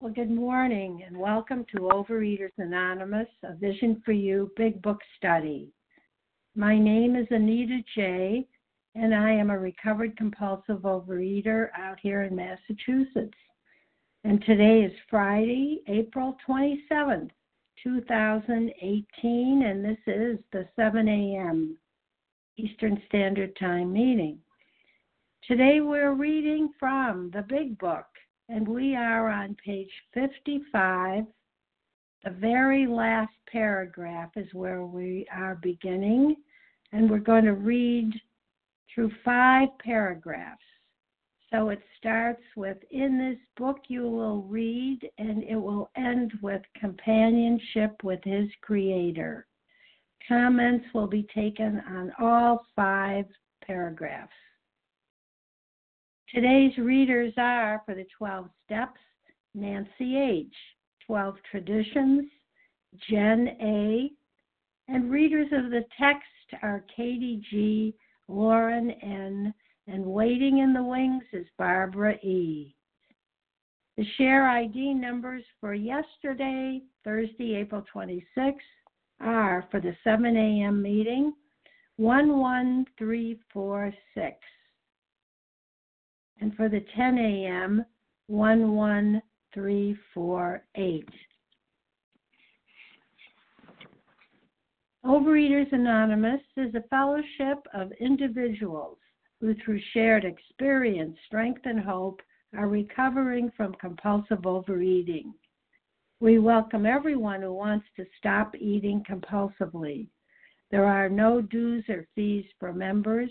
Well, good morning and welcome to Overeaters Anonymous, a Vision for You Big Book Study. My name is Anita J., and I am a recovered compulsive overeater out here in Massachusetts. And today is Friday, April 27th, 2018, and this is the 7 a.m. Eastern Standard Time meeting. Today we're reading from the Big Book and we are on page 55. The very last paragraph is where we are beginning, and we're going to read through five paragraphs. So it starts with In this book you will read, and it will end with companionship with his creator. Comments will be taken on all five paragraphs. Today's readers are for the 12 Steps Nancy H., 12 Traditions, Jen A., and readers of the text are Katie G., Lauren N., and Waiting in the Wings is Barbara E. The share ID numbers for yesterday, Thursday, April 26th, are for the 7 a.m. meeting 11346 and for the 10 a.m., 11348. Overeaters Anonymous is a fellowship of individuals who, through shared experience, strength, and hope, are recovering from compulsive overeating. We welcome everyone who wants to stop eating compulsively. There are no dues or fees for members.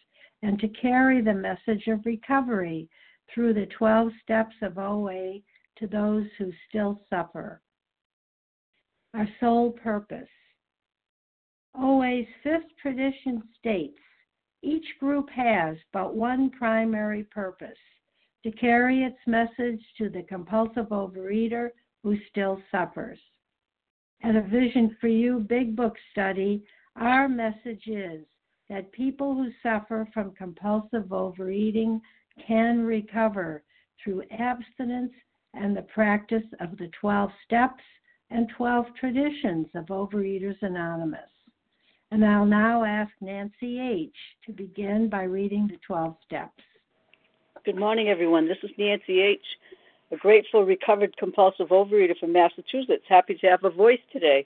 and to carry the message of recovery through the 12 steps of OA to those who still suffer. Our sole purpose. OA's fifth tradition states each group has but one primary purpose to carry its message to the compulsive overeater who still suffers. At a Vision for You Big Book study, our message is that people who suffer from compulsive overeating can recover through abstinence and the practice of the 12 steps and 12 traditions of Overeaters Anonymous. And I'll now ask Nancy H. to begin by reading the 12 steps. Good morning, everyone. This is Nancy H., a grateful, recovered compulsive overeater from Massachusetts. Happy to have a voice today.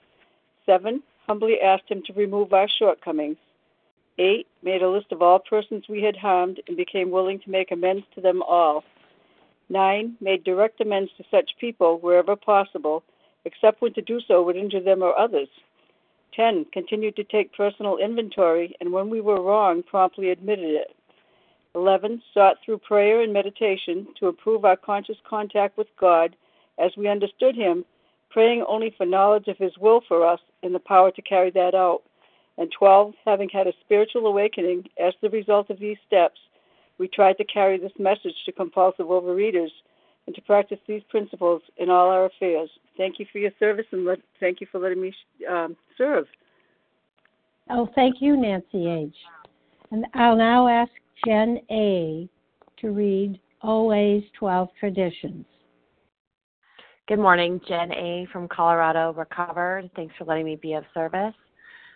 7. Humbly asked him to remove our shortcomings. 8. Made a list of all persons we had harmed and became willing to make amends to them all. 9. Made direct amends to such people wherever possible, except when to do so would injure them or others. 10. Continued to take personal inventory, and when we were wrong, promptly admitted it. 11. Sought through prayer and meditation to improve our conscious contact with God as we understood Him praying only for knowledge of His will for us and the power to carry that out. And 12, having had a spiritual awakening as the result of these steps, we tried to carry this message to compulsive overeaters and to practice these principles in all our affairs. Thank you for your service and let, thank you for letting me um, serve. Oh, thank you, Nancy H. And I'll now ask Jen A. to read OA's 12 Traditions. Good morning, Jen A. from Colorado, recovered. Thanks for letting me be of service.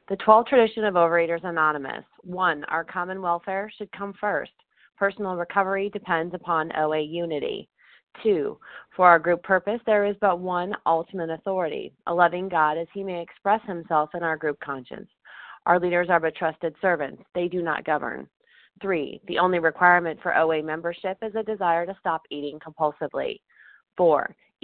The 12 tradition of Overeaters Anonymous. One, our common welfare should come first. Personal recovery depends upon OA unity. 2. For our group purpose, there is but one ultimate authority, a loving God as he may express himself in our group conscience. Our leaders are but trusted servants, they do not govern. 3. The only requirement for OA membership is a desire to stop eating compulsively. 4.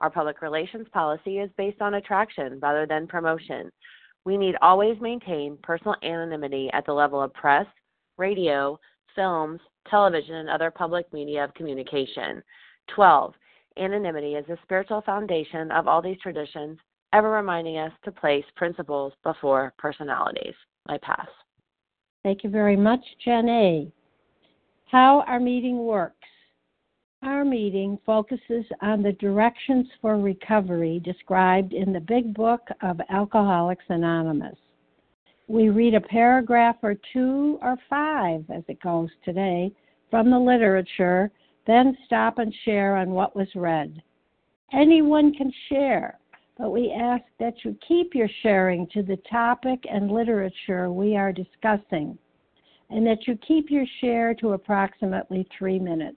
Our public relations policy is based on attraction rather than promotion. We need always maintain personal anonymity at the level of press, radio, films, television, and other public media of communication. 12. Anonymity is the spiritual foundation of all these traditions, ever reminding us to place principles before personalities. I pass. Thank you very much, Jen A. How our meeting works. Our meeting focuses on the directions for recovery described in the Big Book of Alcoholics Anonymous. We read a paragraph or two or five, as it goes today, from the literature, then stop and share on what was read. Anyone can share, but we ask that you keep your sharing to the topic and literature we are discussing, and that you keep your share to approximately three minutes.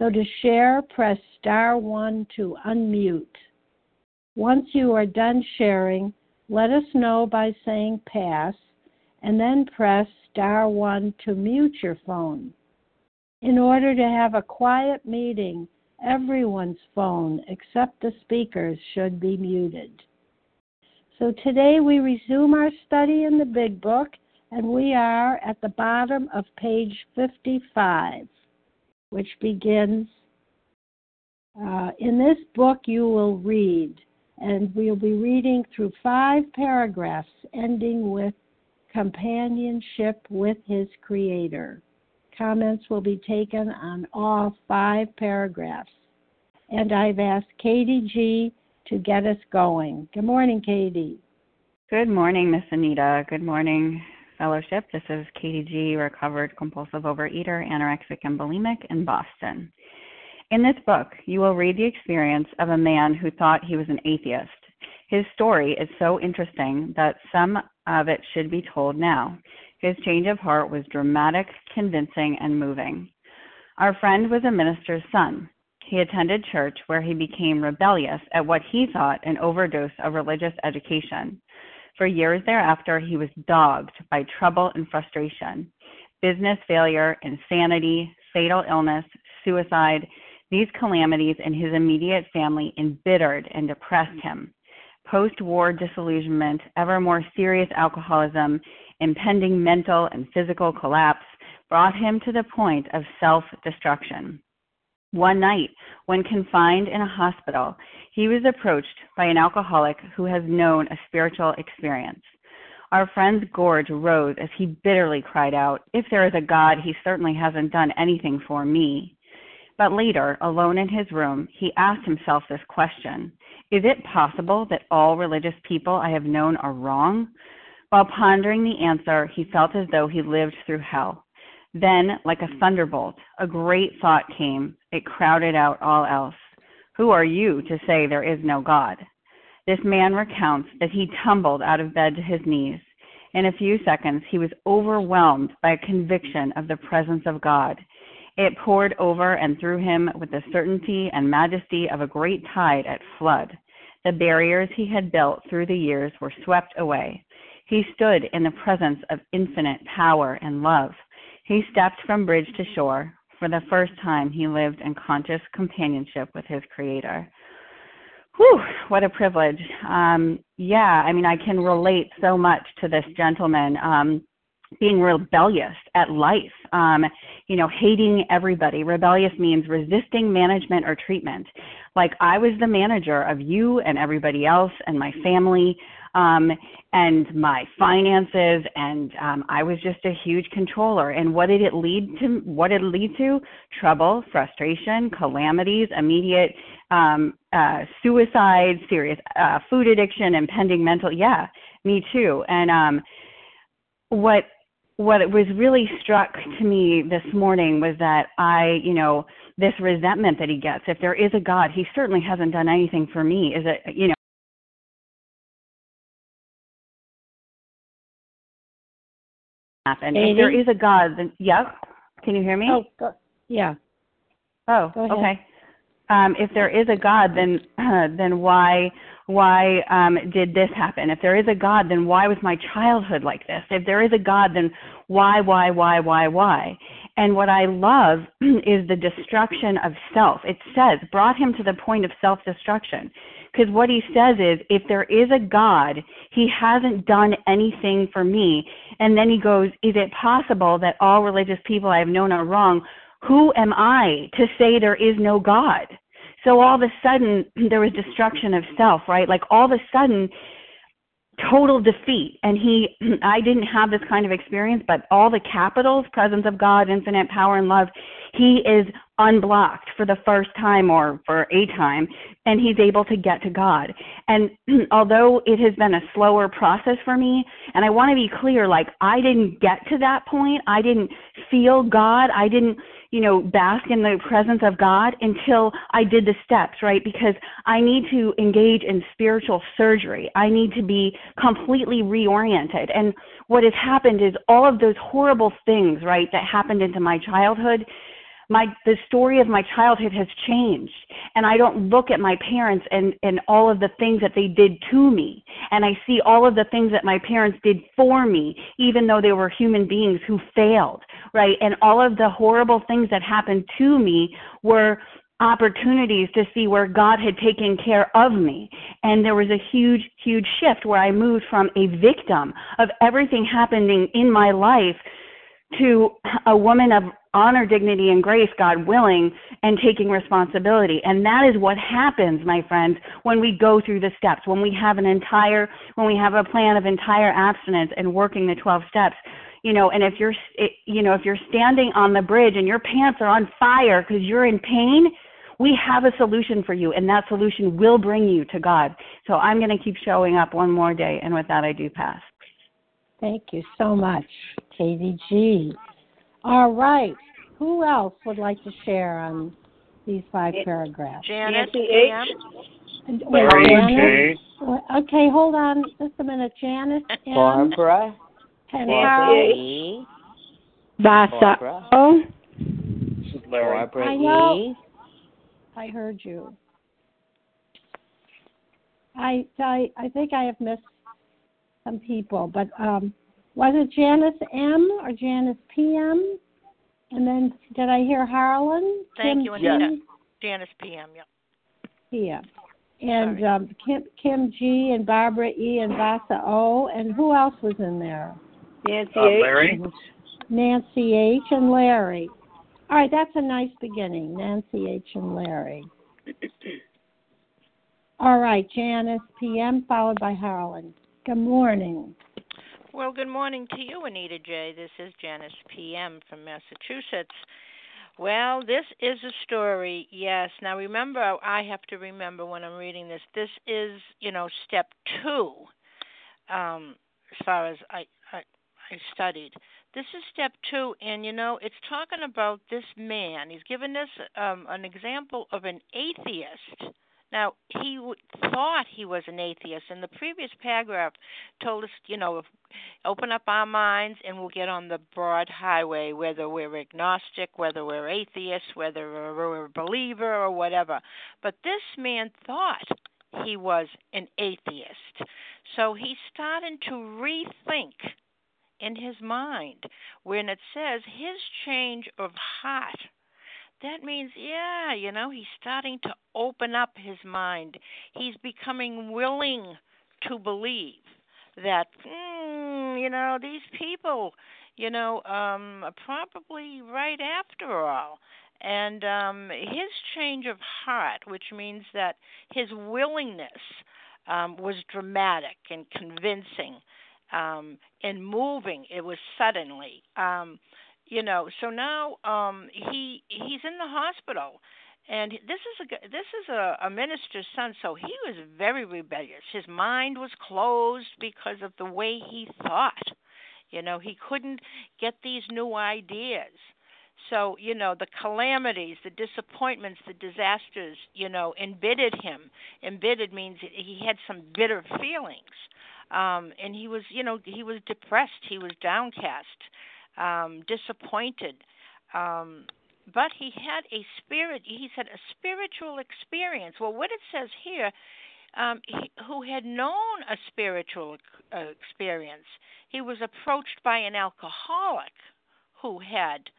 So to share, press star one to unmute. Once you are done sharing, let us know by saying pass and then press star one to mute your phone. In order to have a quiet meeting, everyone's phone except the speaker's should be muted. So today we resume our study in the Big Book and we are at the bottom of page 55 which begins uh, In this book you will read, and we'll be reading through five paragraphs ending with companionship with his Creator. Comments will be taken on all five paragraphs. And I've asked Katie G to get us going. Good morning, Katie. Good morning, Miss Anita. Good morning, Fellowship. This is Katie G., recovered compulsive overeater, anorexic, and bulimic in Boston. In this book, you will read the experience of a man who thought he was an atheist. His story is so interesting that some of it should be told now. His change of heart was dramatic, convincing, and moving. Our friend was a minister's son. He attended church where he became rebellious at what he thought an overdose of religious education. For years thereafter, he was dogged by trouble and frustration, business failure, insanity, fatal illness, suicide. These calamities in his immediate family embittered and depressed him. Post war disillusionment, ever more serious alcoholism, impending mental and physical collapse brought him to the point of self destruction. One night, when confined in a hospital, he was approached by an alcoholic who has known a spiritual experience. Our friend's gorge rose as he bitterly cried out, If there is a God, he certainly hasn't done anything for me. But later, alone in his room, he asked himself this question Is it possible that all religious people I have known are wrong? While pondering the answer, he felt as though he lived through hell. Then, like a hmm. thunderbolt, a great thought came. It crowded out all else. Who are you to say there is no God? this man recounts that he tumbled out of bed to his knees. In a few seconds, he was overwhelmed by a conviction of the presence of God. It poured over and through him with the certainty and majesty of a great tide at flood. The barriers he had built through the years were swept away. He stood in the presence of infinite power and love. He stepped from bridge to shore. For the first time, he lived in conscious companionship with his Creator. Whew, what a privilege. Um, yeah, I mean, I can relate so much to this gentleman um, being rebellious at life, um, you know, hating everybody. Rebellious means resisting management or treatment. Like I was the manager of you and everybody else and my family um, and my finances, and um, I was just a huge controller. And what did it lead to? What did it lead to? Trouble, frustration, calamities, immediate um, uh, suicide, serious uh, food addiction, impending mental. Yeah, me too. And um, what what was really struck to me this morning was that I, you know, this resentment that he gets. If there is a God, he certainly hasn't done anything for me. Is it, you know? Happen. If there is a God, then yep. Can you hear me? Oh, go, yeah. Oh, okay. Um, if there is a God, then uh, then why why um, did this happen? If there is a God, then why was my childhood like this? If there is a God, then why why why why why? And what I love is the destruction of self. It says brought him to the point of self destruction. Because what he says is, if there is a God, he hasn't done anything for me. And then he goes, Is it possible that all religious people I have known are wrong? Who am I to say there is no God? So all of a sudden, there was destruction of self, right? Like all of a sudden, total defeat. And he, I didn't have this kind of experience, but all the capitals, presence of God, infinite power and love, he is unblocked for the first time or for a time, and he's able to get to God. And although it has been a slower process for me, and I want to be clear, like I didn't get to that point, I didn't feel God, I didn't, you know, bask in the presence of God until I did the steps, right? Because I need to engage in spiritual surgery. I need to be completely reoriented. And what has happened is all of those horrible things, right, that happened into my childhood my the story of my childhood has changed and i don't look at my parents and and all of the things that they did to me and i see all of the things that my parents did for me even though they were human beings who failed right and all of the horrible things that happened to me were opportunities to see where God had taken care of me. And there was a huge, huge shift where I moved from a victim of everything happening in my life to a woman of honor, dignity, and grace, God willing, and taking responsibility. And that is what happens, my friends, when we go through the steps, when we have an entire, when we have a plan of entire abstinence and working the 12 steps. You know, and if you're, you know, if you're standing on the bridge and your pants are on fire because you're in pain, we have a solution for you, and that solution will bring you to God. So I'm going to keep showing up one more day, and with that, I do pass. Thank you so much, Katie G. All right. Who else would like to share on these five paragraphs? Janice H. Wait, Janice? Okay, hold on just a minute. Janice M. Barbara. And Barbara Vasa. Oh. Barbara I know. I heard you. I, I I think I have missed some people, but um, was it Janice M or Janice PM? And then did I hear Harlan? Thank Kim you, Anita. G? Janice PM. Yep. PM. And um, Kim, Kim G and Barbara E and Vasa O. And who else was in there? Nancy Uh, H. Larry? Nancy H and Larry. All right, that's a nice beginning. Nancy H and Larry. All right, Janice PM followed by Harlan. Good morning. Well, good morning to you, Anita J. This is Janice PM from Massachusetts. Well, this is a story, yes. Now, remember, I have to remember when I'm reading this, this is, you know, step two, um, as far as I, I, I studied. This is step two, and, you know, it's talking about this man. He's given us um, an example of an atheist Now, he w- thought he was an atheist, and the previous paragraph told us, you know, open up our minds and we'll get on the broad highway, whether we're agnostic, whether we're atheist, whether we're a believer, or whatever. But this man thought he was an atheist. So he started to rethink in his mind when it says his change of heart that means, yeah, you know, he's starting to open up his mind. He's becoming willing to believe that, mm, you know, these people, you know, um, are probably right after all. And um, his change of heart, which means that his willingness um, was dramatic and convincing um, and moving. It was suddenly. Um, you know so now um he he's in the hospital. And this is a this is a, a minister's son so he was very rebellious. His mind was closed because of the way he thought. You know he couldn't get these new ideas. So you know the calamities the disappointments the disasters you know embittered him. Embittered means he had some bitter feelings. Um and he was you know he was depressed. He was downcast um, disappointed. Um, but he had a spirit, he said, a spiritual experience. Well, what it says here, um, he, who had known a spiritual uh, experience, he was approached by an alcoholic who had,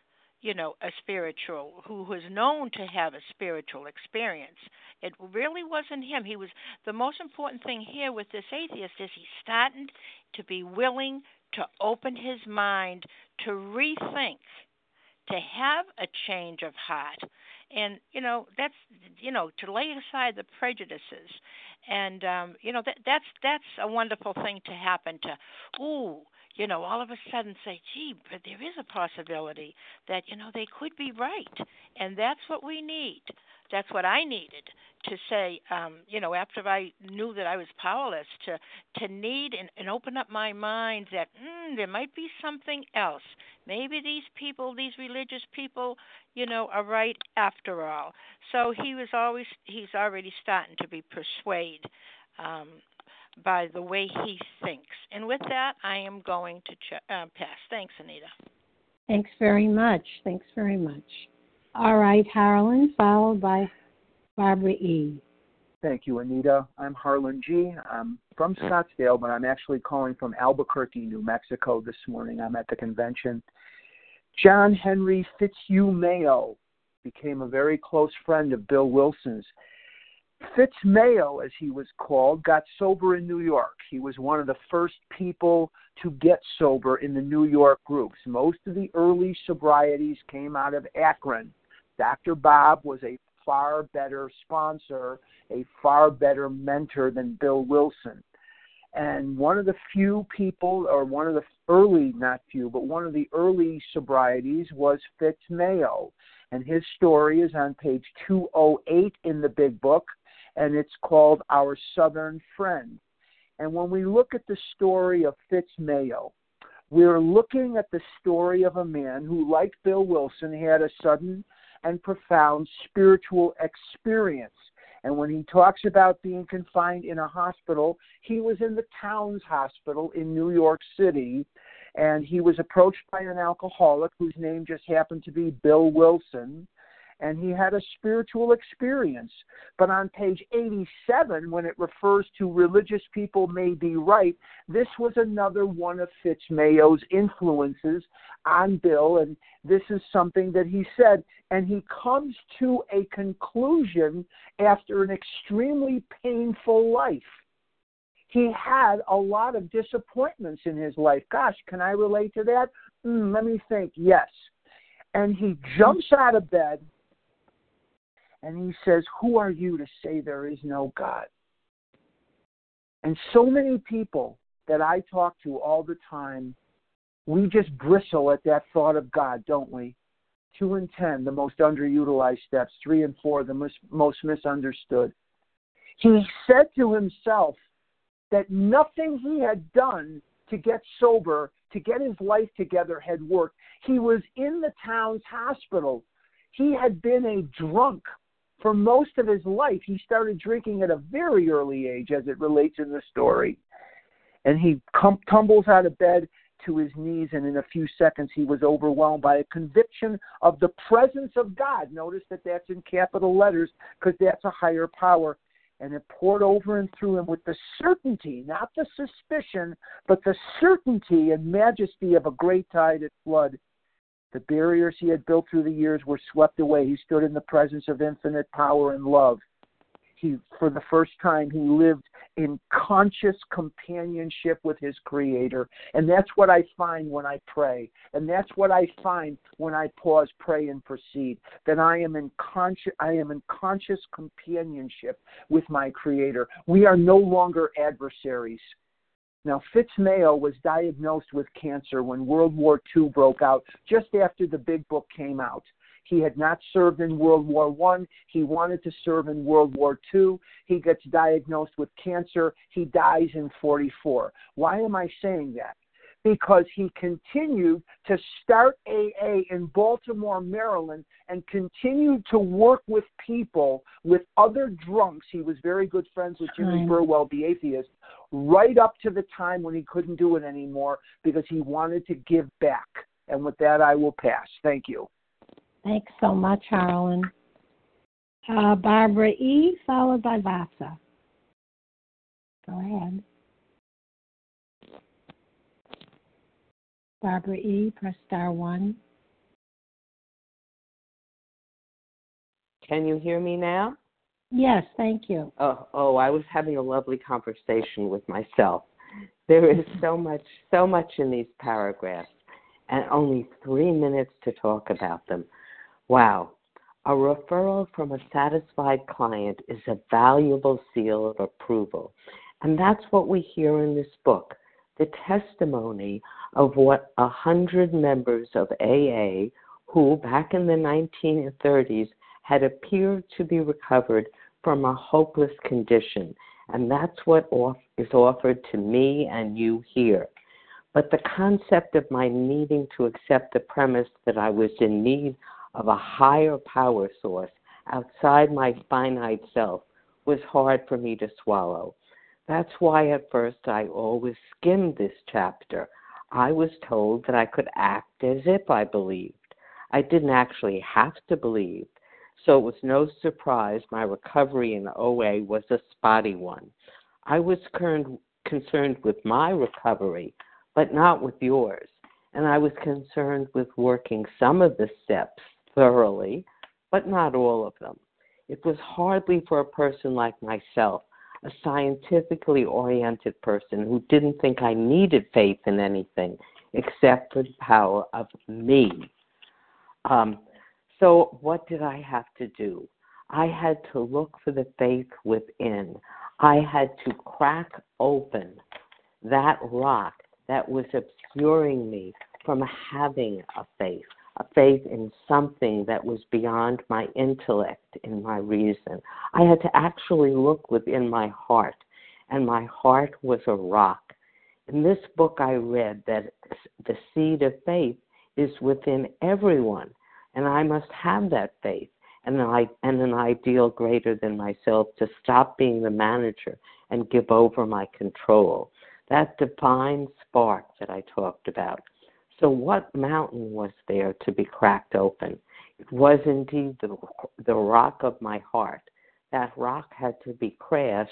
you know, a spiritual, who was known to have a spiritual experience. It really wasn't him. He was the most important thing here with this atheist is he started to be willing to open his mind to rethink, to have a change of heart. And you know that's you know to lay aside the prejudices, and um, you know that that's that's a wonderful thing to happen. To ooh, you know, all of a sudden say, gee, but there is a possibility that, you know, they could be right. And that's what we need. That's what I needed to say, um, you know, after I knew that I was powerless, to to need and, and open up my mind that mm, there might be something else. Maybe these people, these religious people, you know, are right after all. So he was always he's already starting to be persuaded um, by the way he thinks. And with that, I am going to ch- uh, pass. Thanks, Anita. Thanks very much. Thanks very much. All right, Harlan, followed by Barbara E. Thank you, Anita. I'm Harlan G. I'm from Scottsdale, but I'm actually calling from Albuquerque, New Mexico this morning. I'm at the convention. John Henry Fitzhugh Mayo became a very close friend of Bill Wilson's. Fitz Mayo, as he was called, got sober in New York. He was one of the first people to get sober in the New York groups. Most of the early sobrieties came out of Akron. Dr. Bob was a far better sponsor, a far better mentor than Bill Wilson. And one of the few people, or one of the early, not few, but one of the early sobrieties was Fitz Mayo. And his story is on page 208 in the big book, and it's called Our Southern Friend. And when we look at the story of Fitz Mayo, we're looking at the story of a man who, like Bill Wilson, had a sudden and profound spiritual experience. And when he talks about being confined in a hospital, he was in the Towns Hospital in New York City, and he was approached by an alcoholic whose name just happened to be Bill Wilson and he had a spiritual experience. But on page 87, when it refers to religious people may be right, this was another one of Fitzmayo's influences on Bill, and this is something that he said. And he comes to a conclusion after an extremely painful life. He had a lot of disappointments in his life. Gosh, can I relate to that? Mm, let me think. Yes. And he jumps out of bed and he says, Who are you to say there is no God? And so many people that I talk to all the time, we just bristle at that thought of God, don't we? Two and ten, the most underutilized steps. Three and four, the most, most misunderstood. He said to himself that nothing he had done to get sober, to get his life together, had worked. He was in the Towns Hospital. He had been a drunk for most of his life. He started drinking at a very early age, as it relates in the story. And he com- tumbles out of bed to his knees, and in a few seconds, he was overwhelmed by a conviction of the presence of God. Notice that that's in capital letters because that's a higher power. And it poured over and through him with the certainty, not the suspicion, but the certainty and majesty of a great tide at flood. The barriers he had built through the years were swept away. He stood in the presence of infinite power and love. He for the first time he lived in conscious companionship with his creator. And that's what i find when i pray. And that's what i find when i pause pray and proceed that i am in conscious i am in conscious companionship with my creator. We are no longer adversaries now, Fitz Mayo was diagnosed with cancer when World War II broke out, just after the big book came out. He had not served in World War One. He wanted to serve in World War Two. He gets diagnosed with cancer. He dies in 44. Why am I saying that? Because he continued to start AA in Baltimore, Maryland, and continued to work with people, with other drunks. He was very good friends with Jimmy Burwell, the atheist, right up to the time when he couldn't do it anymore because he wanted to give back. And with that, I will pass. Thank you. Thanks so much, Harlan. Uh, Barbara E., followed by Vasa. Go ahead. Barbara E., press star one. Can you hear me now? Yes, thank you. Oh, oh, I was having a lovely conversation with myself. There is so much, so much in these paragraphs, and only three minutes to talk about them. Wow. A referral from a satisfied client is a valuable seal of approval. And that's what we hear in this book the testimony of what a hundred members of AA who, back in the 1930s, had appeared to be recovered from a hopeless condition. And that's what is offered to me and you here. But the concept of my needing to accept the premise that I was in need of a higher power source outside my finite self was hard for me to swallow. That's why at first I always skimmed this chapter. I was told that I could act as if I believed. I didn't actually have to believe. So it was no surprise my recovery in OA was a spotty one. I was concerned with my recovery, but not with yours. And I was concerned with working some of the steps thoroughly, but not all of them. It was hardly for a person like myself, a scientifically oriented person who didn't think I needed faith in anything except for the power of me. Um, so, what did I have to do? I had to look for the faith within. I had to crack open that rock that was obscuring me from having a faith a faith in something that was beyond my intellect and my reason. I had to actually look within my heart, and my heart was a rock. In this book, I read that the seed of faith is within everyone, and I must have that faith and an, and an ideal greater than myself to stop being the manager and give over my control. That divine spark that I talked about so, what mountain was there to be cracked open? It was indeed the, the rock of my heart. That rock had to be crashed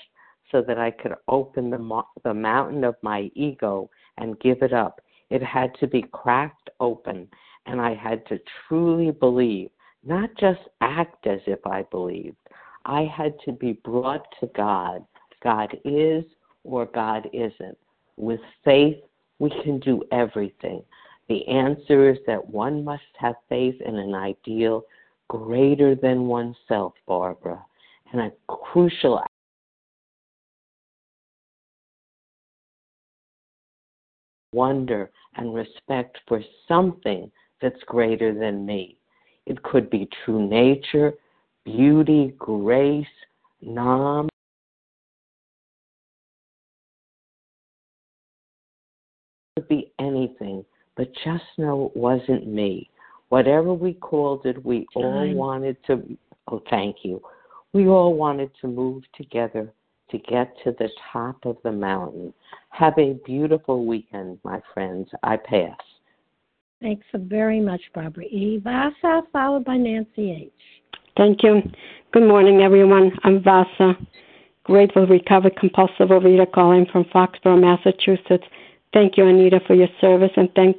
so that I could open the, the mountain of my ego and give it up. It had to be cracked open, and I had to truly believe, not just act as if I believed. I had to be brought to God. God is or God isn't. With faith, we can do everything. The answer is that one must have faith in an ideal greater than oneself, Barbara, and a crucial wonder and respect for something that's greater than me. It could be true nature, beauty, grace, nam. But just know it wasn't me. Whatever we called it, we all wanted to. Oh, thank you. We all wanted to move together to get to the top of the mountain. Have a beautiful weekend, my friends. I pass. Thanks very much, Barbara E. Vasa, followed by Nancy H. Thank you. Good morning, everyone. I'm Vasa, grateful recovered compulsive overeater calling from Foxborough, Massachusetts. Thank you, Anita, for your service, and thank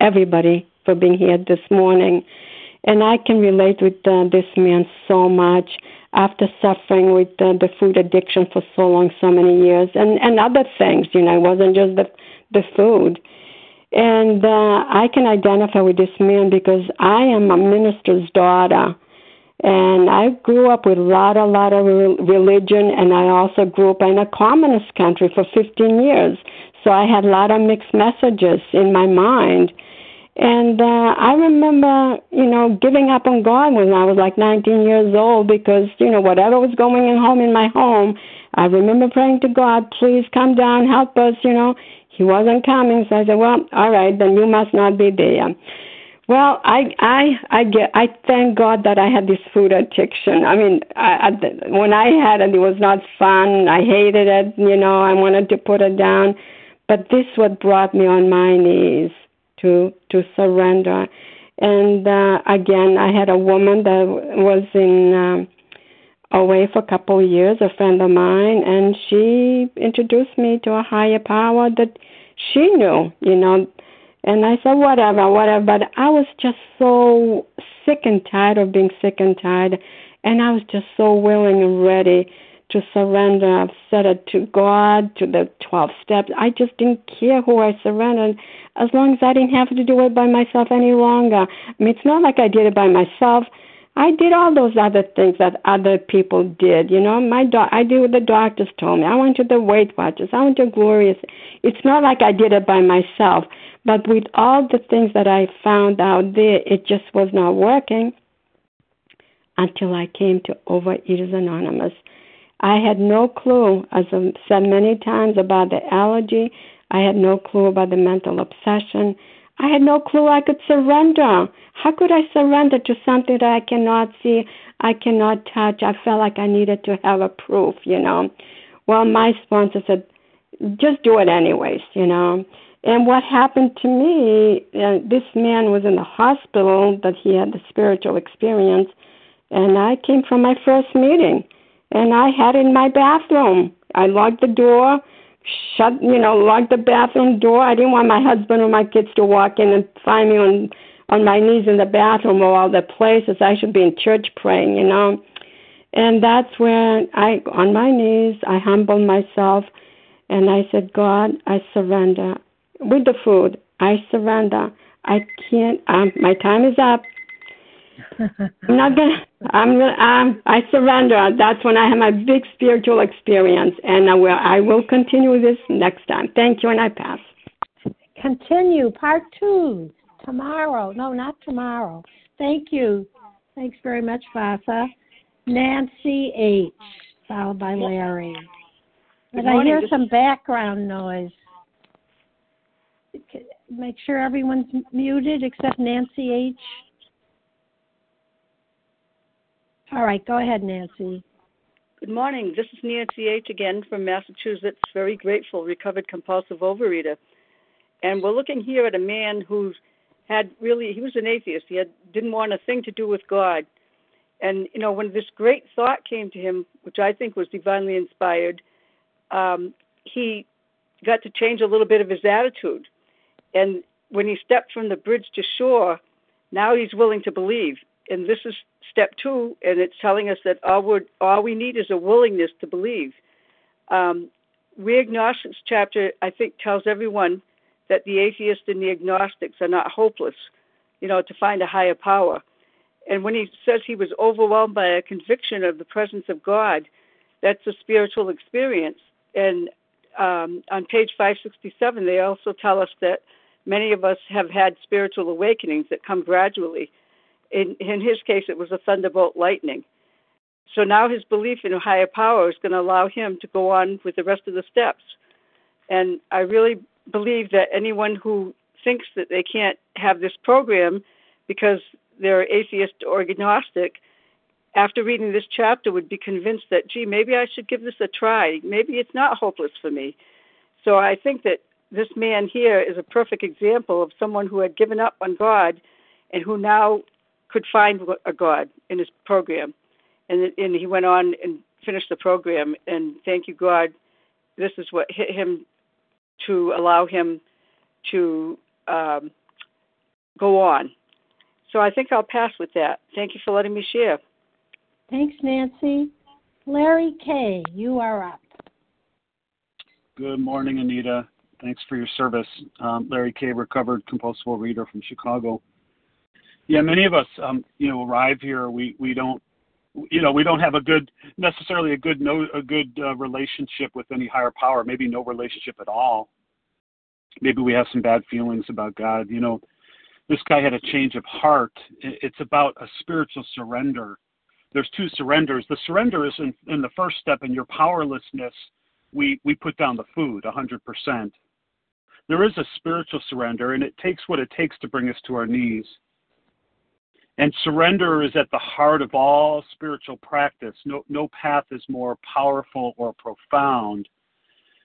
everybody for being here this morning. And I can relate with uh, this man so much after suffering with uh, the food addiction for so long, so many years, and and other things. You know, it wasn't just the the food. And uh, I can identify with this man because I am a minister's daughter. And I grew up with a lot, a lot of religion, and I also grew up in a communist country for 15 years. So I had a lot of mixed messages in my mind. And uh, I remember, you know, giving up on God when I was like 19 years old because, you know, whatever was going on home in my home, I remember praying to God, please come down, help us, you know. He wasn't coming, so I said, well, all right, then you must not be there. Well, I I I get I thank God that I had this food addiction. I mean, I, I, when I had it, it was not fun. I hated it. You know, I wanted to put it down. But this what brought me on my knees to to surrender. And uh, again, I had a woman that was in uh, OA for a couple of years, a friend of mine, and she introduced me to a higher power that she knew. You know and I said, whatever, whatever. But I was just so sick and tired of being sick and tired. And I was just so willing and ready to surrender. I've said it to God, to the 12 steps. I just didn't care who I surrendered as long as I didn't have to do it by myself any longer. I mean, it's not like I did it by myself. I did all those other things that other people did. You know, my doc- I did what the doctors told me. I went to the Weight Watchers. I went to Glorious. It's not like I did it by myself. But with all the things that I found out there, it just was not working until I came to Overeaters Anonymous. I had no clue, as I've said many times, about the allergy. I had no clue about the mental obsession. I had no clue I could surrender. How could I surrender to something that I cannot see, I cannot touch? I felt like I needed to have a proof, you know. Well, my sponsor said, just do it anyways, you know. And what happened to me, uh, this man was in the hospital, but he had the spiritual experience. And I came from my first meeting, and I had in my bathroom. I locked the door, shut, you know, locked the bathroom door. I didn't want my husband or my kids to walk in and find me on on my knees in the bathroom or all the places I should be in church praying, you know. And that's when I, on my knees, I humbled myself, and I said, God, I surrender with the food. I surrender. I can't. Um, my time is up. I'm not gonna. I'm gonna. Um, I surrender. That's when I have my big spiritual experience, and I will. I will continue this next time. Thank you, and I pass. Continue part two tomorrow. No, not tomorrow. Thank you. Thanks very much, Vasa. Nancy H. Followed by Larry. But I hear some background noise make sure everyone's muted except Nancy H. All right, go ahead, Nancy. Good morning. This is Nancy H. again from Massachusetts. Very grateful, recovered compulsive overeater. And we're looking here at a man who had really, he was an atheist. He had, didn't want a thing to do with God. And, you know, when this great thought came to him, which I think was divinely inspired, um, he got to change a little bit of his attitude. And when he stepped from the bridge to shore, now he's willing to believe. And this is step two, and it's telling us that all, we all we need is a willingness to believe. Um, we agnostics chapter, I think, tells everyone that the atheists and the agnostics are not hopeless, you know, to find a higher power. And when he says he was overwhelmed by a conviction of the presence of God, that's a spiritual experience. And um, on page 567, they also tell us that Many of us have had spiritual awakenings that come gradually. In, in his case, it was a thunderbolt lightning. So now his belief in a higher power is going to allow him to go on with the rest of the steps. And I really believe that anyone who thinks that they can't have this program because they're atheist or agnostic after reading this chapter, would be convinced that, gee, maybe I should give this a try. Maybe it's not hopeless for me. So I think that this man here is a perfect example of someone who had given up on God and who now could find a God in his program. And, and he went on and finished the program. And thank you, God, this is what hit him to allow him to um, go on. So I think I'll pass with that. Thank you for letting me share. Thanks, Nancy. Larry K., you are up. Good morning, Anita. Thanks for your service. Um, Larry K., recovered compulsive reader from Chicago. Yeah, many of us, um, you know, arrive here. We we don't, you know, we don't have a good necessarily a good no a good uh, relationship with any higher power. Maybe no relationship at all. Maybe we have some bad feelings about God. You know, this guy had a change of heart. It's about a spiritual surrender. There's two surrenders. The surrender is in, in the first step in your powerlessness. We we put down the food 100%. There is a spiritual surrender, and it takes what it takes to bring us to our knees. And surrender is at the heart of all spiritual practice. No, no path is more powerful or profound.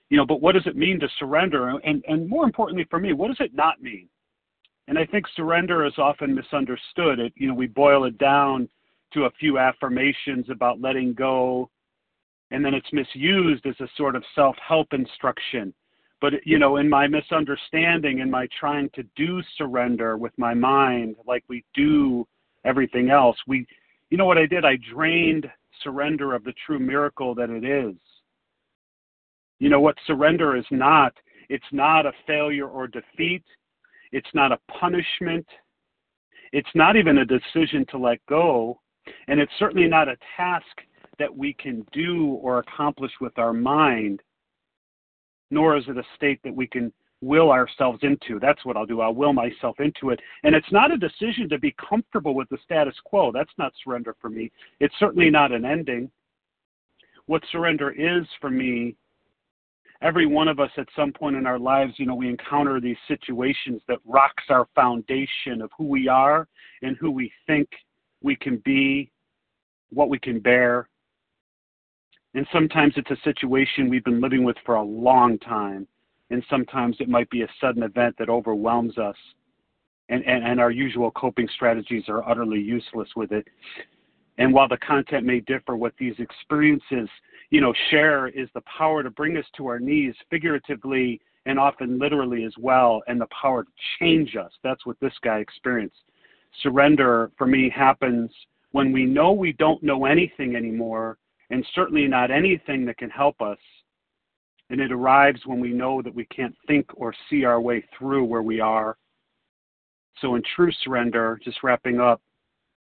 You know, but what does it mean to surrender? And, and more importantly for me, what does it not mean? And I think surrender is often misunderstood. It, you know, we boil it down to a few affirmations about letting go, and then it's misused as a sort of self-help instruction. But you know, in my misunderstanding, in my trying to do surrender with my mind, like we do everything else, we, you know, what I did? I drained surrender of the true miracle that it is. You know what surrender is not? It's not a failure or defeat. It's not a punishment. It's not even a decision to let go. And it's certainly not a task that we can do or accomplish with our mind, nor is it a state that we can will ourselves into. That's what I'll do. I'll will myself into it. And it's not a decision to be comfortable with the status quo. That's not surrender for me. It's certainly not an ending. What surrender is for me every one of us at some point in our lives, you know, we encounter these situations that rocks our foundation of who we are and who we think we can be, what we can bear. And sometimes it's a situation we've been living with for a long time. And sometimes it might be a sudden event that overwhelms us. And, and, and our usual coping strategies are utterly useless with it. And while the content may differ, what these experiences you know, share is the power to bring us to our knees figuratively and often literally as well, and the power to change us. That's what this guy experienced. Surrender for me happens when we know we don't know anything anymore, and certainly not anything that can help us. And it arrives when we know that we can't think or see our way through where we are. So, in true surrender, just wrapping up,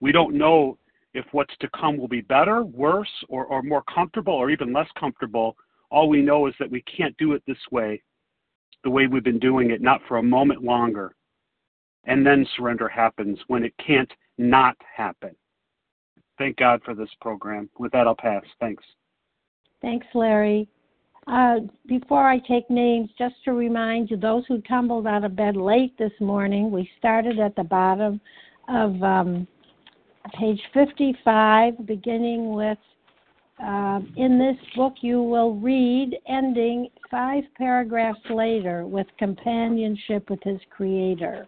we don't know if what's to come will be better, worse, or, or more comfortable, or even less comfortable. All we know is that we can't do it this way, the way we've been doing it, not for a moment longer. And then surrender happens when it can't not happen. Thank God for this program. With that, I'll pass. Thanks. Thanks, Larry. Uh, before I take names, just to remind you, those who tumbled out of bed late this morning, we started at the bottom of um, page 55, beginning with uh, In this book, you will read, ending five paragraphs later with companionship with his creator.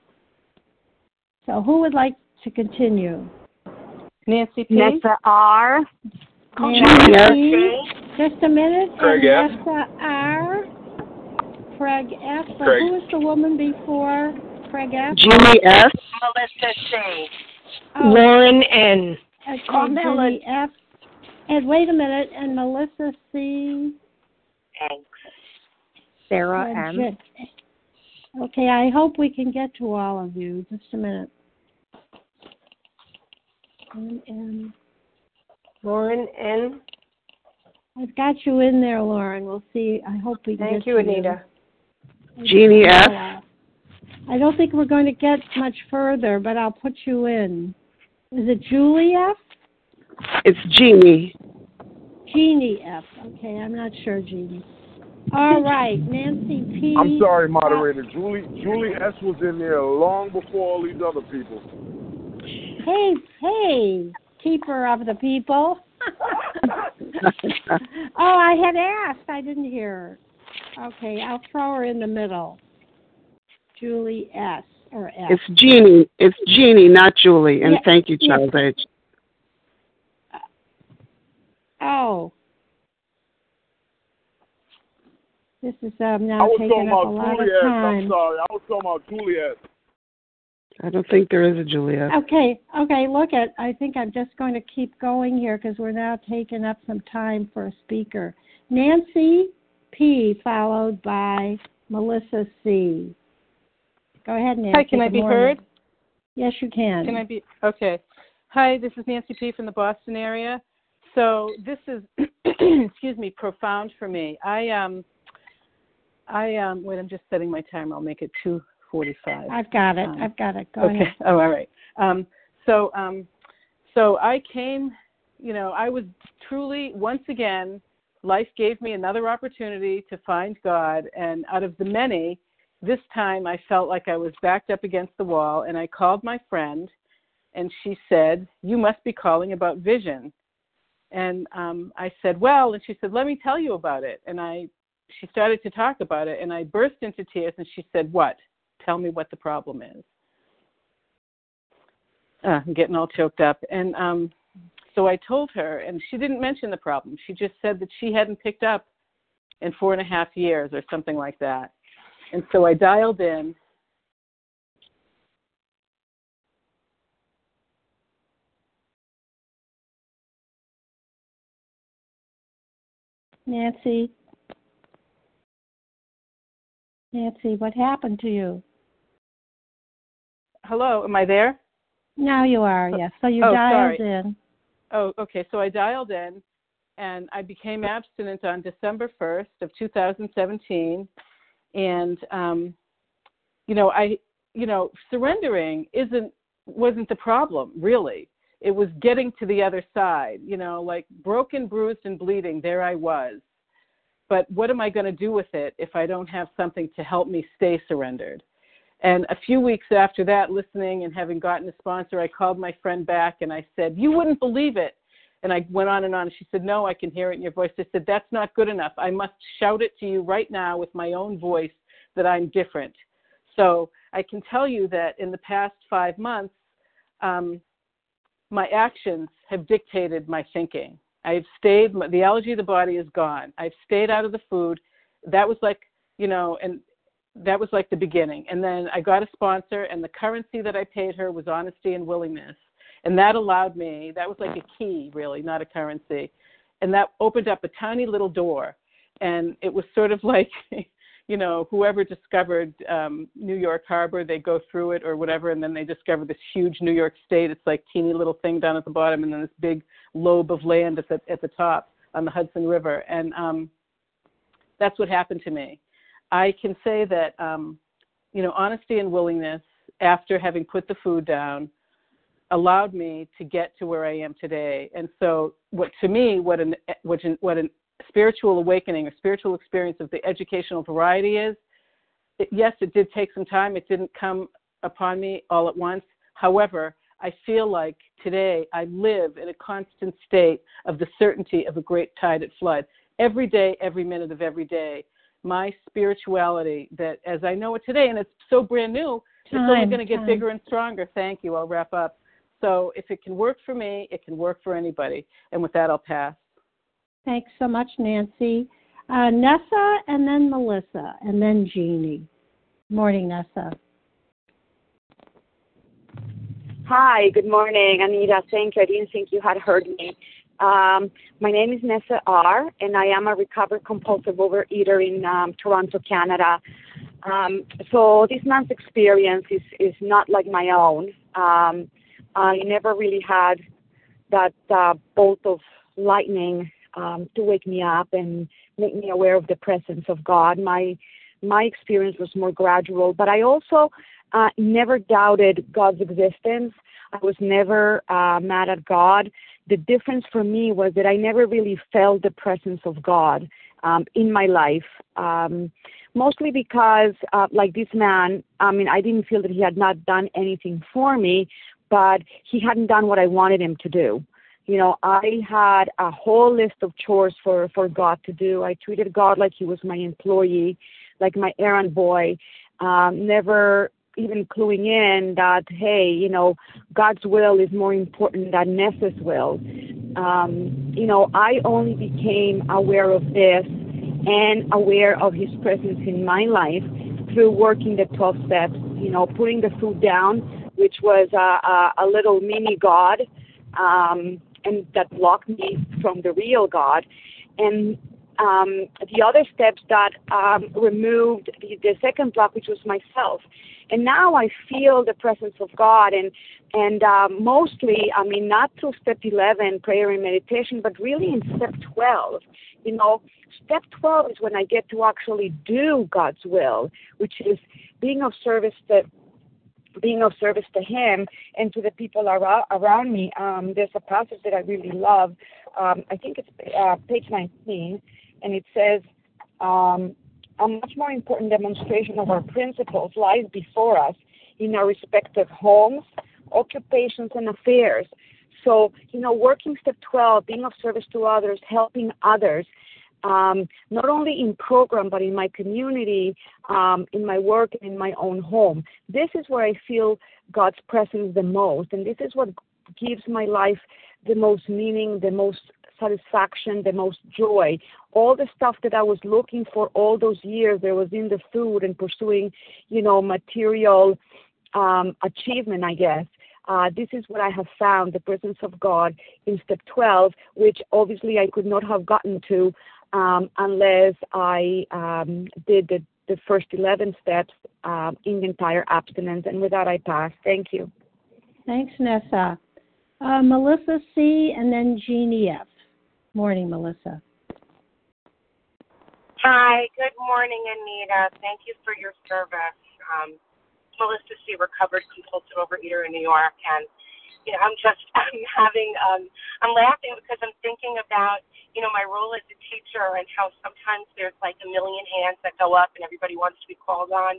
So, who would like to continue? Nancy P. Nessa R. Nancy P. Just a minute. Craig and F. Nessa R. Craig F. But Craig. who was the woman before Craig F? Julie S. Melissa C. Oh, Lauren N. okay, Carmela- Judy F. And wait a minute, and Melissa C. Thanks. Sarah Uh, M. J- Okay, I hope we can get to all of you. Just a minute. And, and Lauren N. I've got you in there, Lauren. We'll see. I hope we can Thank get you, to Anita. Jeannie F. I don't think we're going to get much further, but I'll put you in. Is it Julie F? It's Jeannie. Jeannie F. Okay, I'm not sure, Jeannie. All right, Nancy P. I'm sorry, moderator. Julie Julie S was in there long before all these other people. Hey, hey, keeper of the people. oh, I had asked. I didn't hear. Okay, I'll throw her in the middle. Julie S. or S. It's Jeannie. It's Jeannie, not Julie. And Yeah, thank you, yeah. Child Age. Oh. This is um, now taking up a about lot of Juliet. I'm time. sorry. I was talking about Juliet. I don't think there is a Juliet. Okay, okay, look at, I think I'm just going to keep going here because we're now taking up some time for a speaker. Nancy P. followed by Melissa C. Go ahead, Nancy. Hi, can I be morning. heard? Yes, you can. Can I be okay? Hi, this is Nancy P from the Boston area. So this is excuse me, profound for me. I um I um wait, I'm just setting my timer. I'll make it 2:45. I've got it. Um, I've got it. Go okay. ahead. Oh, all right. Um so um so I came, you know, I was truly once again life gave me another opportunity to find God and out of the many this time I felt like I was backed up against the wall and I called my friend and she said, "You must be calling about vision." And um, I said, "Well," and she said, "Let me tell you about it." And I, she started to talk about it, and I burst into tears. And she said, "What? Tell me what the problem is." Uh, I'm getting all choked up, and um, so I told her, and she didn't mention the problem. She just said that she hadn't picked up in four and a half years or something like that. And so I dialed in Nancy. Nancy, what happened to you? Hello, am I there? Now you are, yes. So you Oh, dialed sorry. in. Oh, okay. So I dialed in and I became abstinent on December 1st of 2017 and um you know, I you know, surrendering isn't wasn't the problem, really. It was getting to the other side, you know, like broken, bruised and bleeding, there I was. But what am I going to do with it if I don't have something to help me stay surrendered? And a few weeks after that, listening and having gotten a sponsor, I called my friend back and I said, You wouldn't believe it. And I went on and on. And She said, No, I can hear it in your voice. I said, That's not good enough. I must shout it to you right now with my own voice that I'm different. So I can tell you that in the past five months, um, my actions have dictated my thinking. I've stayed, the allergy of the body is gone. I've stayed out of the food. That was like, you know, and that was like the beginning. And then I got a sponsor, and the currency that I paid her was honesty and willingness. And that allowed me, that was like a key, really, not a currency. And that opened up a tiny little door. And it was sort of like, you know, whoever discovered um, New York Harbor, they go through it or whatever, and then they discover this huge New York State. It's like teeny little thing down at the bottom, and then this big lobe of land at the at the top on the Hudson River. And um, that's what happened to me. I can say that, um, you know, honesty and willingness after having put the food down allowed me to get to where I am today. And so, what to me, what an what an, what an spiritual awakening or spiritual experience of the educational variety is. It, yes, it did take some time. It didn't come upon me all at once. However, I feel like today I live in a constant state of the certainty of a great tide at flood. Every day, every minute of every day, my spirituality that as I know it today, and it's so brand new, it's only going to get time. bigger and stronger. Thank you. I'll wrap up. So if it can work for me, it can work for anybody. And with that, I'll pass. Thanks so much, Nancy. Uh, Nessa, and then Melissa, and then Jeannie. Morning, Nessa. Hi, good morning, Anita. Thank you. I didn't think you had heard me. Um, my name is Nessa R., and I am a recovered compulsive overeater in um, Toronto, Canada. Um, so this man's experience is, is not like my own. Um, I never really had that uh, bolt of lightning um, to wake me up and make me aware of the presence of God. My my experience was more gradual, but I also uh, never doubted God's existence. I was never uh, mad at God. The difference for me was that I never really felt the presence of God um, in my life. Um, mostly because, uh, like this man, I mean, I didn't feel that he had not done anything for me, but he hadn't done what I wanted him to do. You know, I had a whole list of chores for for God to do. I treated God like He was my employee, like my errand boy. Um, never even cluing in that hey, you know, God's will is more important than Nessa's will. Um, you know, I only became aware of this and aware of His presence in my life through working the 12 steps. You know, putting the food down, which was a, a, a little mini God, um, and that blocked me from the real God, and um, the other steps that um, removed the, the second block, which was myself. And now I feel the presence of God, and and um, mostly, I mean, not through step 11, prayer and meditation, but really in step 12. You know, step 12 is when I get to actually do God's will, which is being of service to being of service to Him and to the people around, around me. Um, there's a passage that I really love. Um, I think it's uh, page 19, and it says, um, a much more important demonstration of our principles lies before us in our respective homes, occupations, and affairs. So, you know, working step 12, being of service to others, helping others, um, not only in program, but in my community, um, in my work, and in my own home. This is where I feel God's presence the most. And this is what gives my life the most meaning, the most satisfaction, the most joy. All the stuff that I was looking for all those years, there was in the food and pursuing, you know, material um, achievement, I guess. Uh, this is what I have found the presence of God in step 12, which obviously I could not have gotten to um, unless I um, did the, the first 11 steps um, in entire abstinence. And with that, I pass. Thank you. Thanks, Nessa. Uh, Melissa C. and then Jeannie F. Morning, Melissa. Hi, good morning, Anita. Thank you for your service. Um, Melissa C., recovered compulsive overeater in New York, and you know, I'm just I'm having um, I'm laughing because I'm thinking about you know my role as a teacher and how sometimes there's like a million hands that go up and everybody wants to be called on,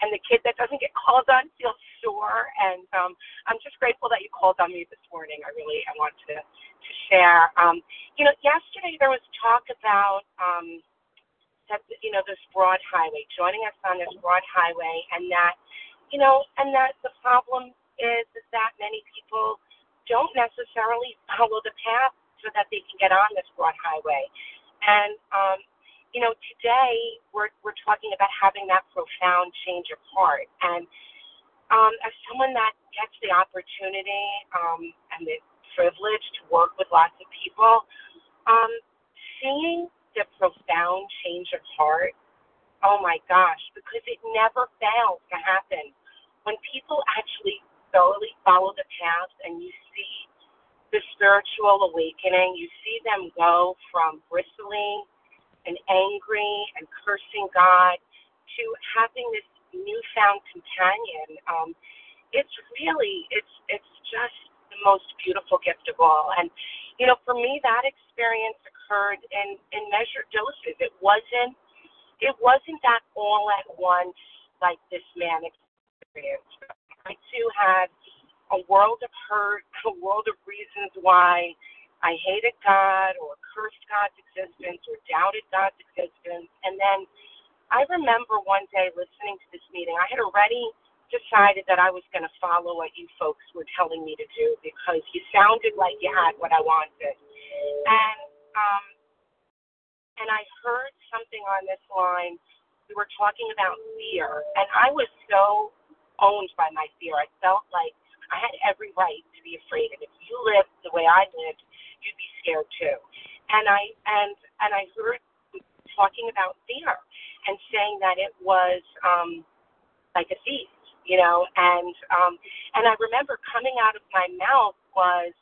and the kid that doesn't get called on feels sore. And um, I'm just grateful that you called on me this morning. I really I want to to share. Um, you know, yesterday there was talk about um, that you know this broad highway, joining us on this broad highway, and that you know, and that the problem is is that many people don't necessarily follow the path so that they can get on this broad highway. And um, you know, today we're we're talking about having that profound change of heart. And um, as someone that gets the opportunity um, and the privilege to work with lots of people, um, seeing the profound change of heart, oh my gosh, because it never fails to happen. When people actually thoroughly follow the path and you see the spiritual awakening, you see them go from bristling and angry and cursing God to having this newfound companion. Um, it's really, it's it's just the most beautiful gift of all. And you know, for me, that experience occurred in in measured doses. It wasn't it wasn't that all at once like this man experience. I too had a world of hurt, a world of reasons why I hated God or cursed God's existence or doubted God's existence. And then I remember one day listening to this meeting. I had already decided that I was going to follow what you folks were telling me to do because you sounded like you had what I wanted. And um and I heard something on this line. We were talking about fear, and I was so owned by my fear. I felt like I had every right to be afraid. And if you lived the way I lived, you'd be scared too. And I and and I heard talking about fear and saying that it was um, like a thief, you know. And um, and I remember coming out of my mouth was,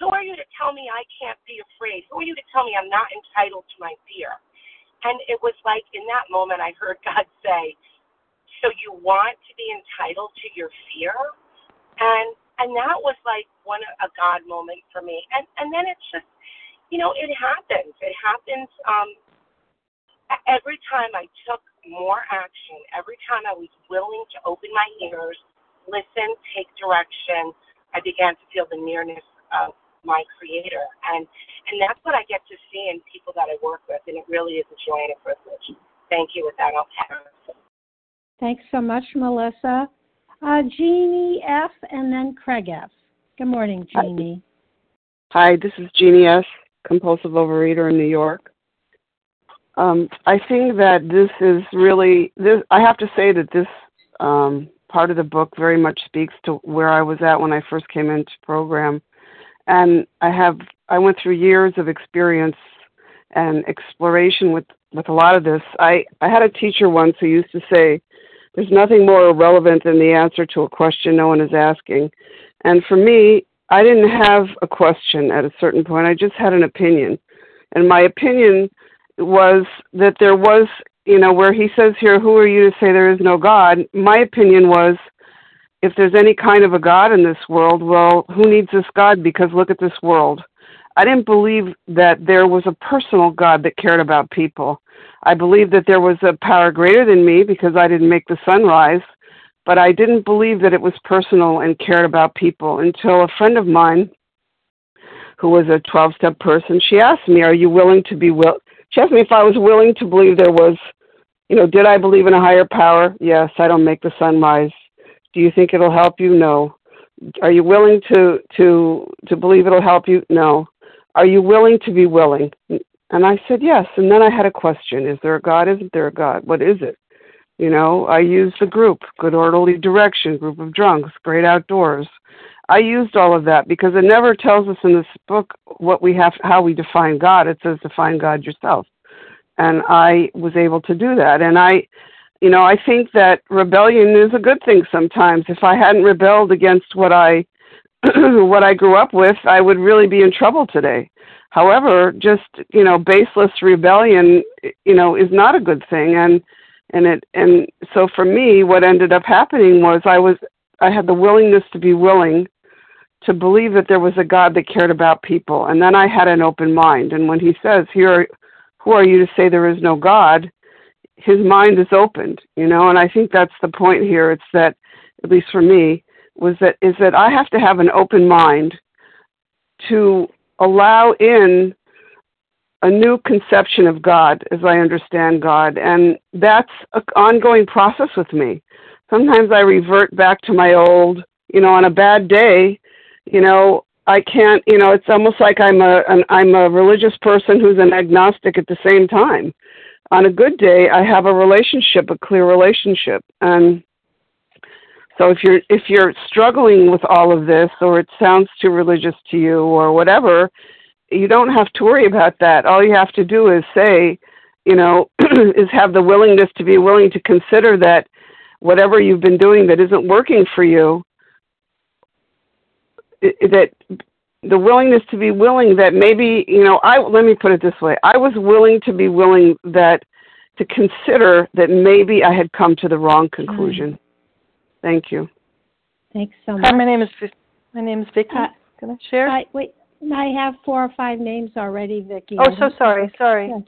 "Who are you to tell me I can't be afraid? Who are you to tell me I'm not entitled to my fear?" And it was like in that moment I heard God say, "So you want to be entitled to your fear?" And and that was like one a God moment for me. And and then it's just, you know, it happens. It happens um, every time I took more action. Every time I was willing to open my ears, listen, take direction. I began to feel the nearness of my Creator, and and that's what I get to see in people that I work with, and it really is a joy and a privilege. Thank you. With that, I'll pass. Thanks so much, Melissa. Uh, Jeannie F. and then Craig F. Good morning, Jeannie. Hi, this is Jeannie S., compulsive overeater in New York. Um, I think that this is really this. I have to say that this um, part of the book very much speaks to where I was at when I first came into program, and I have I went through years of experience and exploration with with a lot of this. I I had a teacher once who used to say, "There's nothing more irrelevant than the answer to a question no one is asking," and for me, I didn't have a question at a certain point. I just had an opinion, and my opinion was that there was, you know, where he says here, "Who are you to say there is no God?" My opinion was if there's any kind of a God in this world, well, who needs this God? Because look at this world. I didn't believe that there was a personal God that cared about people. I believed that there was a power greater than me because I didn't make the sun rise, but I didn't believe that it was personal and cared about people until a friend of mine who was a 12 step person, she asked me, Are you willing to be will? She asked me if I was willing to believe there was, you know, did I believe in a higher power? Yes, I don't make the sun rise. Do you think it'll help you? No. Are you willing to to to believe it'll help you? No. Are you willing to be willing? And I said yes. And then I had a question: Is there a God? Isn't there a God? What is it? You know, I used the group, good orderly direction, group of drunks, great outdoors. I used all of that because it never tells us in this book what we have, how we define God. It says define God yourself, and I was able to do that. And I, you know, I think that rebellion is a good thing sometimes. If I hadn't rebelled against what I what I grew up with, I would really be in trouble today. However, just, you know, baseless rebellion, you know, is not a good thing and and it and so for me what ended up happening was I was I had the willingness to be willing to believe that there was a God that cared about people. And then I had an open mind. And when he says here who are you to say there is no God? his mind is opened, you know, and I think that's the point here. It's that, at least for me, was that is that I have to have an open mind to allow in a new conception of God as I understand God, and that's an ongoing process with me. Sometimes I revert back to my old, you know, on a bad day, you know, I can't, you know, it's almost like I'm a an, I'm a religious person who's an agnostic at the same time. On a good day i have a relationship a clear relationship. And so if you're if you're struggling with all of this or it sounds too religious to you or whatever you don't have to worry about that. All you have to do is say you know is have the willingness to be willing to consider that whatever you've been doing that isn't working for you that the willingness to be willing that maybe you know i let me put it this way. I was willing to be willing that to consider that maybe i had come to the wrong conclusion. Mm. thank you. Thanks so much hi my name is my name is vicki uh, can i share? I, wait i have four or five names already vicki oh so sorry sorry. Yes.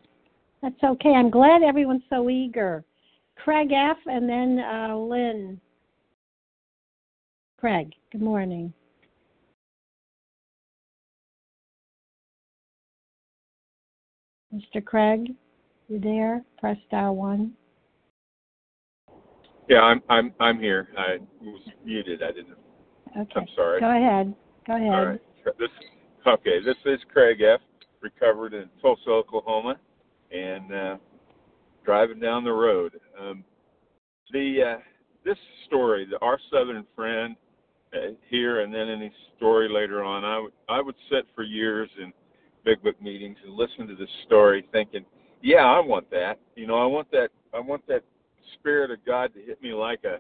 that's okay. I'm glad everyone's so eager. Craig f. and then uh, lynn. Craig good morning Mr. Craig, you there? Press star one. Yeah, I'm I'm I'm here. I was muted. I didn't. Okay. I'm sorry. Go ahead. Go ahead. All right. This okay. This is Craig F. Recovered in Tulsa, Oklahoma, and uh, driving down the road. Um, the uh, this story, the our Southern friend uh, here, and then any story later on, I would I would sit for years and big book meetings and listen to this story thinking, yeah, I want that. You know, I want that I want that spirit of God to hit me like a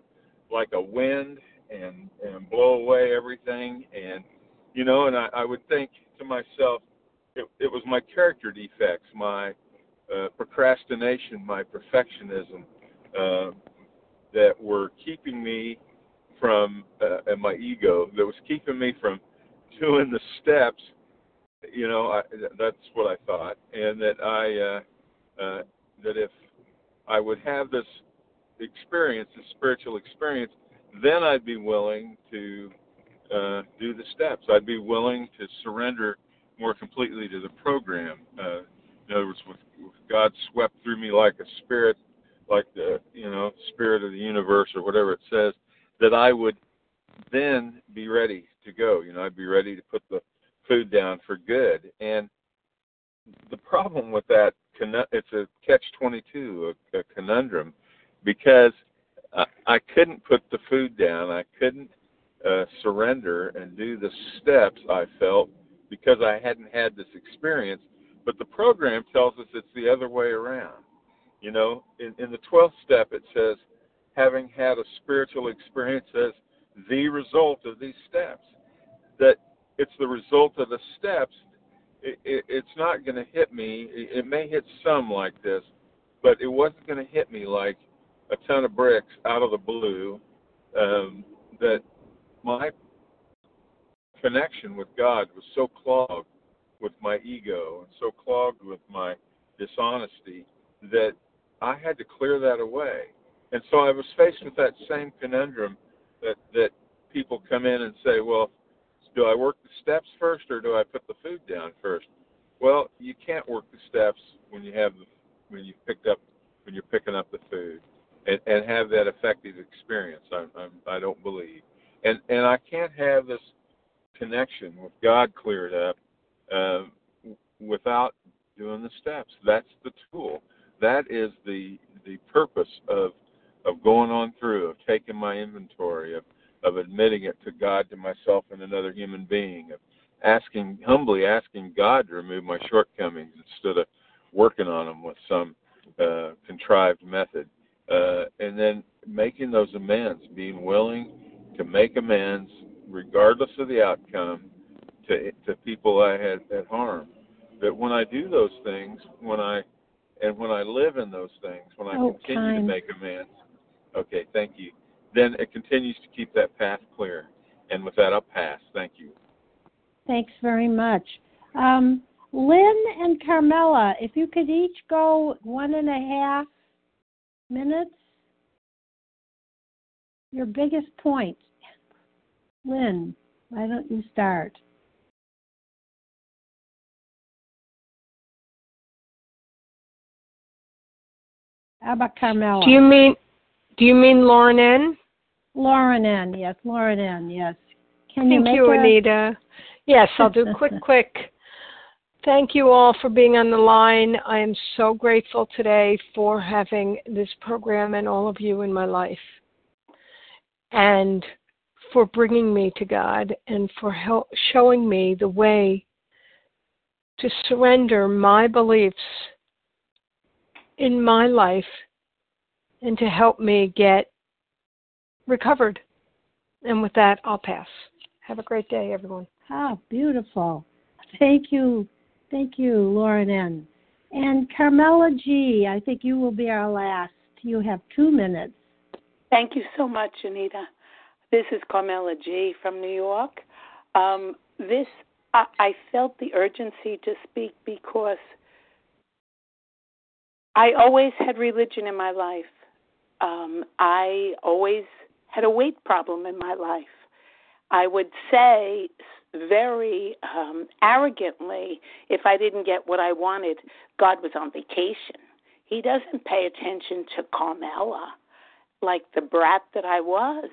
like a wind and and blow away everything and you know, and I, I would think to myself, it, it was my character defects, my uh, procrastination, my perfectionism uh, that were keeping me from, uh, and my ego that was keeping me from doing the steps you know, I, that's what I thought, and that I uh, uh, that if I would have this experience, this spiritual experience, then I'd be willing to uh, do the steps. I'd be willing to surrender more completely to the program. Uh, in other words, with, with God swept through me like a spirit, like the you know spirit of the universe or whatever it says, that I would then be ready to go. You know, I'd be ready to put the food down for good. And the problem with that, it's a catch 22, a, a conundrum, because I, I couldn't put the food down. I couldn't uh, surrender and do the steps I felt because I hadn't had this experience. But the program tells us it's the other way around. You know, in, in the 12th step, it says, having had a spiritual experience as the result of these steps. That it's the result of the steps. It, it, it's not going to hit me. It, it may hit some like this, but it wasn't going to hit me like a ton of bricks out of the blue. Um, that my connection with God was so clogged with my ego and so clogged with my dishonesty that I had to clear that away. And so I was faced with that same conundrum that that people come in and say, "Well, do I work the steps first or do I put the food down first? Well, you can't work the steps when you have the, when you picked up when you're picking up the food and, and have that effective experience. I, I'm, I don't believe, and and I can't have this connection with God cleared up uh, without doing the steps. That's the tool. That is the the purpose of of going on through, of taking my inventory, of of admitting it to God, to myself, and another human being, of asking humbly asking God to remove my shortcomings instead of working on them with some uh, contrived method, uh, and then making those amends, being willing to make amends regardless of the outcome to to people I had, had harmed. That when I do those things, when I and when I live in those things, when I Oh, continue time. to make amends, okay, thank you. Then it continues to keep that path clear. And with that, I'll pass. Thank you. Thanks very much. Um, Lynn and Carmela, if you could each go one and a half minutes. Your biggest point. Lynn, why don't you start? How about Carmela? Do you mean do you mean Lauren N? Lauren N. Yes, Lauren N. Yes. Can you Thank make you, a- Anita. Yes, I'll do quick, quick. Thank you all for being on the line. I am so grateful today for having this program and all of you in my life, and for bringing me to God and for hel- showing me the way to surrender my beliefs in my life and to help me get recovered. And with that, I'll pass. Have a great day, everyone. Ah, beautiful. Thank you. Thank you, Lauren N. And Carmela G., I think you will be our last. You have two minutes. Thank you so much, Anita. This is Carmela G. from New York. Um, this I, I felt the urgency to speak because I always had religion in my life. Um, I always had a weight problem in my life. I would say very um, arrogantly if I didn't get what I wanted, God was on vacation. He doesn't pay attention to Carmela like the brat that I was.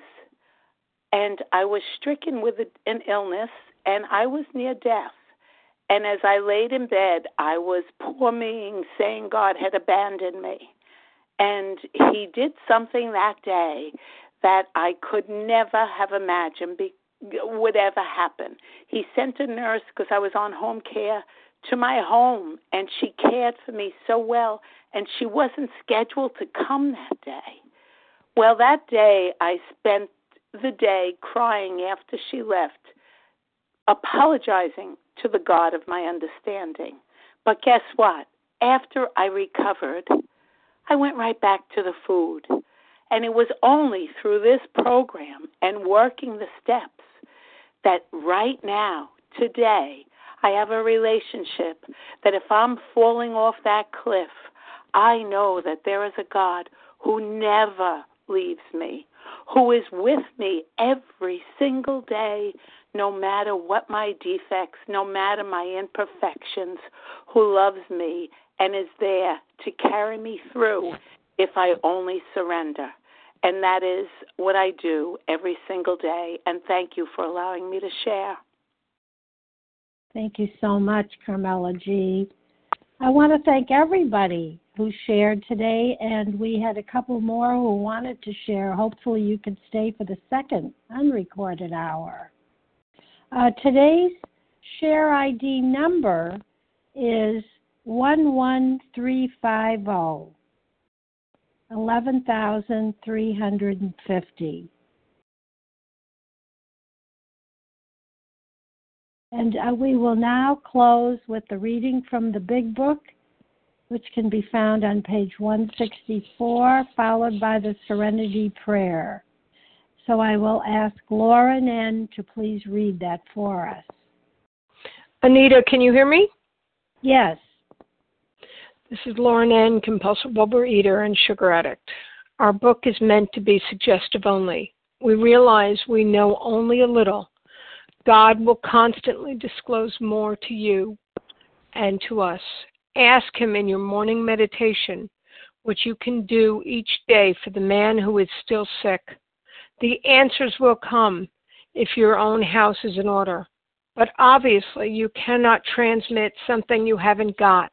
And I was stricken with an illness and I was near death. And as I laid in bed, I was poor meing, saying God had abandoned me. And He did something that day that I could never have imagined would ever happen. He sent a nurse because I was on home care to my home, and she cared for me so well, and she wasn't scheduled to come that day. Well, that day I spent the day crying after she left, apologizing to the God of my understanding. But guess what? After I recovered, I went right back to the food. And it was only through this program and working the steps that right now, today, I have a relationship that if I'm falling off that cliff, I know that there is a God who never leaves me, who is with me every single day, no matter what my defects, no matter my imperfections, who loves me and is there to carry me through if I only surrender. And that is what I do every single day. And thank you for allowing me to share. Thank you so much, Carmela G. I want to thank everybody who shared today, and we had a couple more who wanted to share. Hopefully, you can stay for the second unrecorded hour. Uh, today's share ID number is 11350, 11,350. And uh, we will now close with the reading from the Big Book, which can be found on page 164, followed by the Serenity Prayer. So I will ask Lauren N. to please read that for us. Anita, can you hear me? Yes. This is Lauren N., compulsive overeater and sugar addict. Our book is meant to be suggestive only. We realize we know only a little God will constantly disclose more to you and to us. Ask Him in your morning meditation what you can do each day for the man who is still sick. The answers will come if your own house is in order. But obviously, you cannot transmit something you haven't got.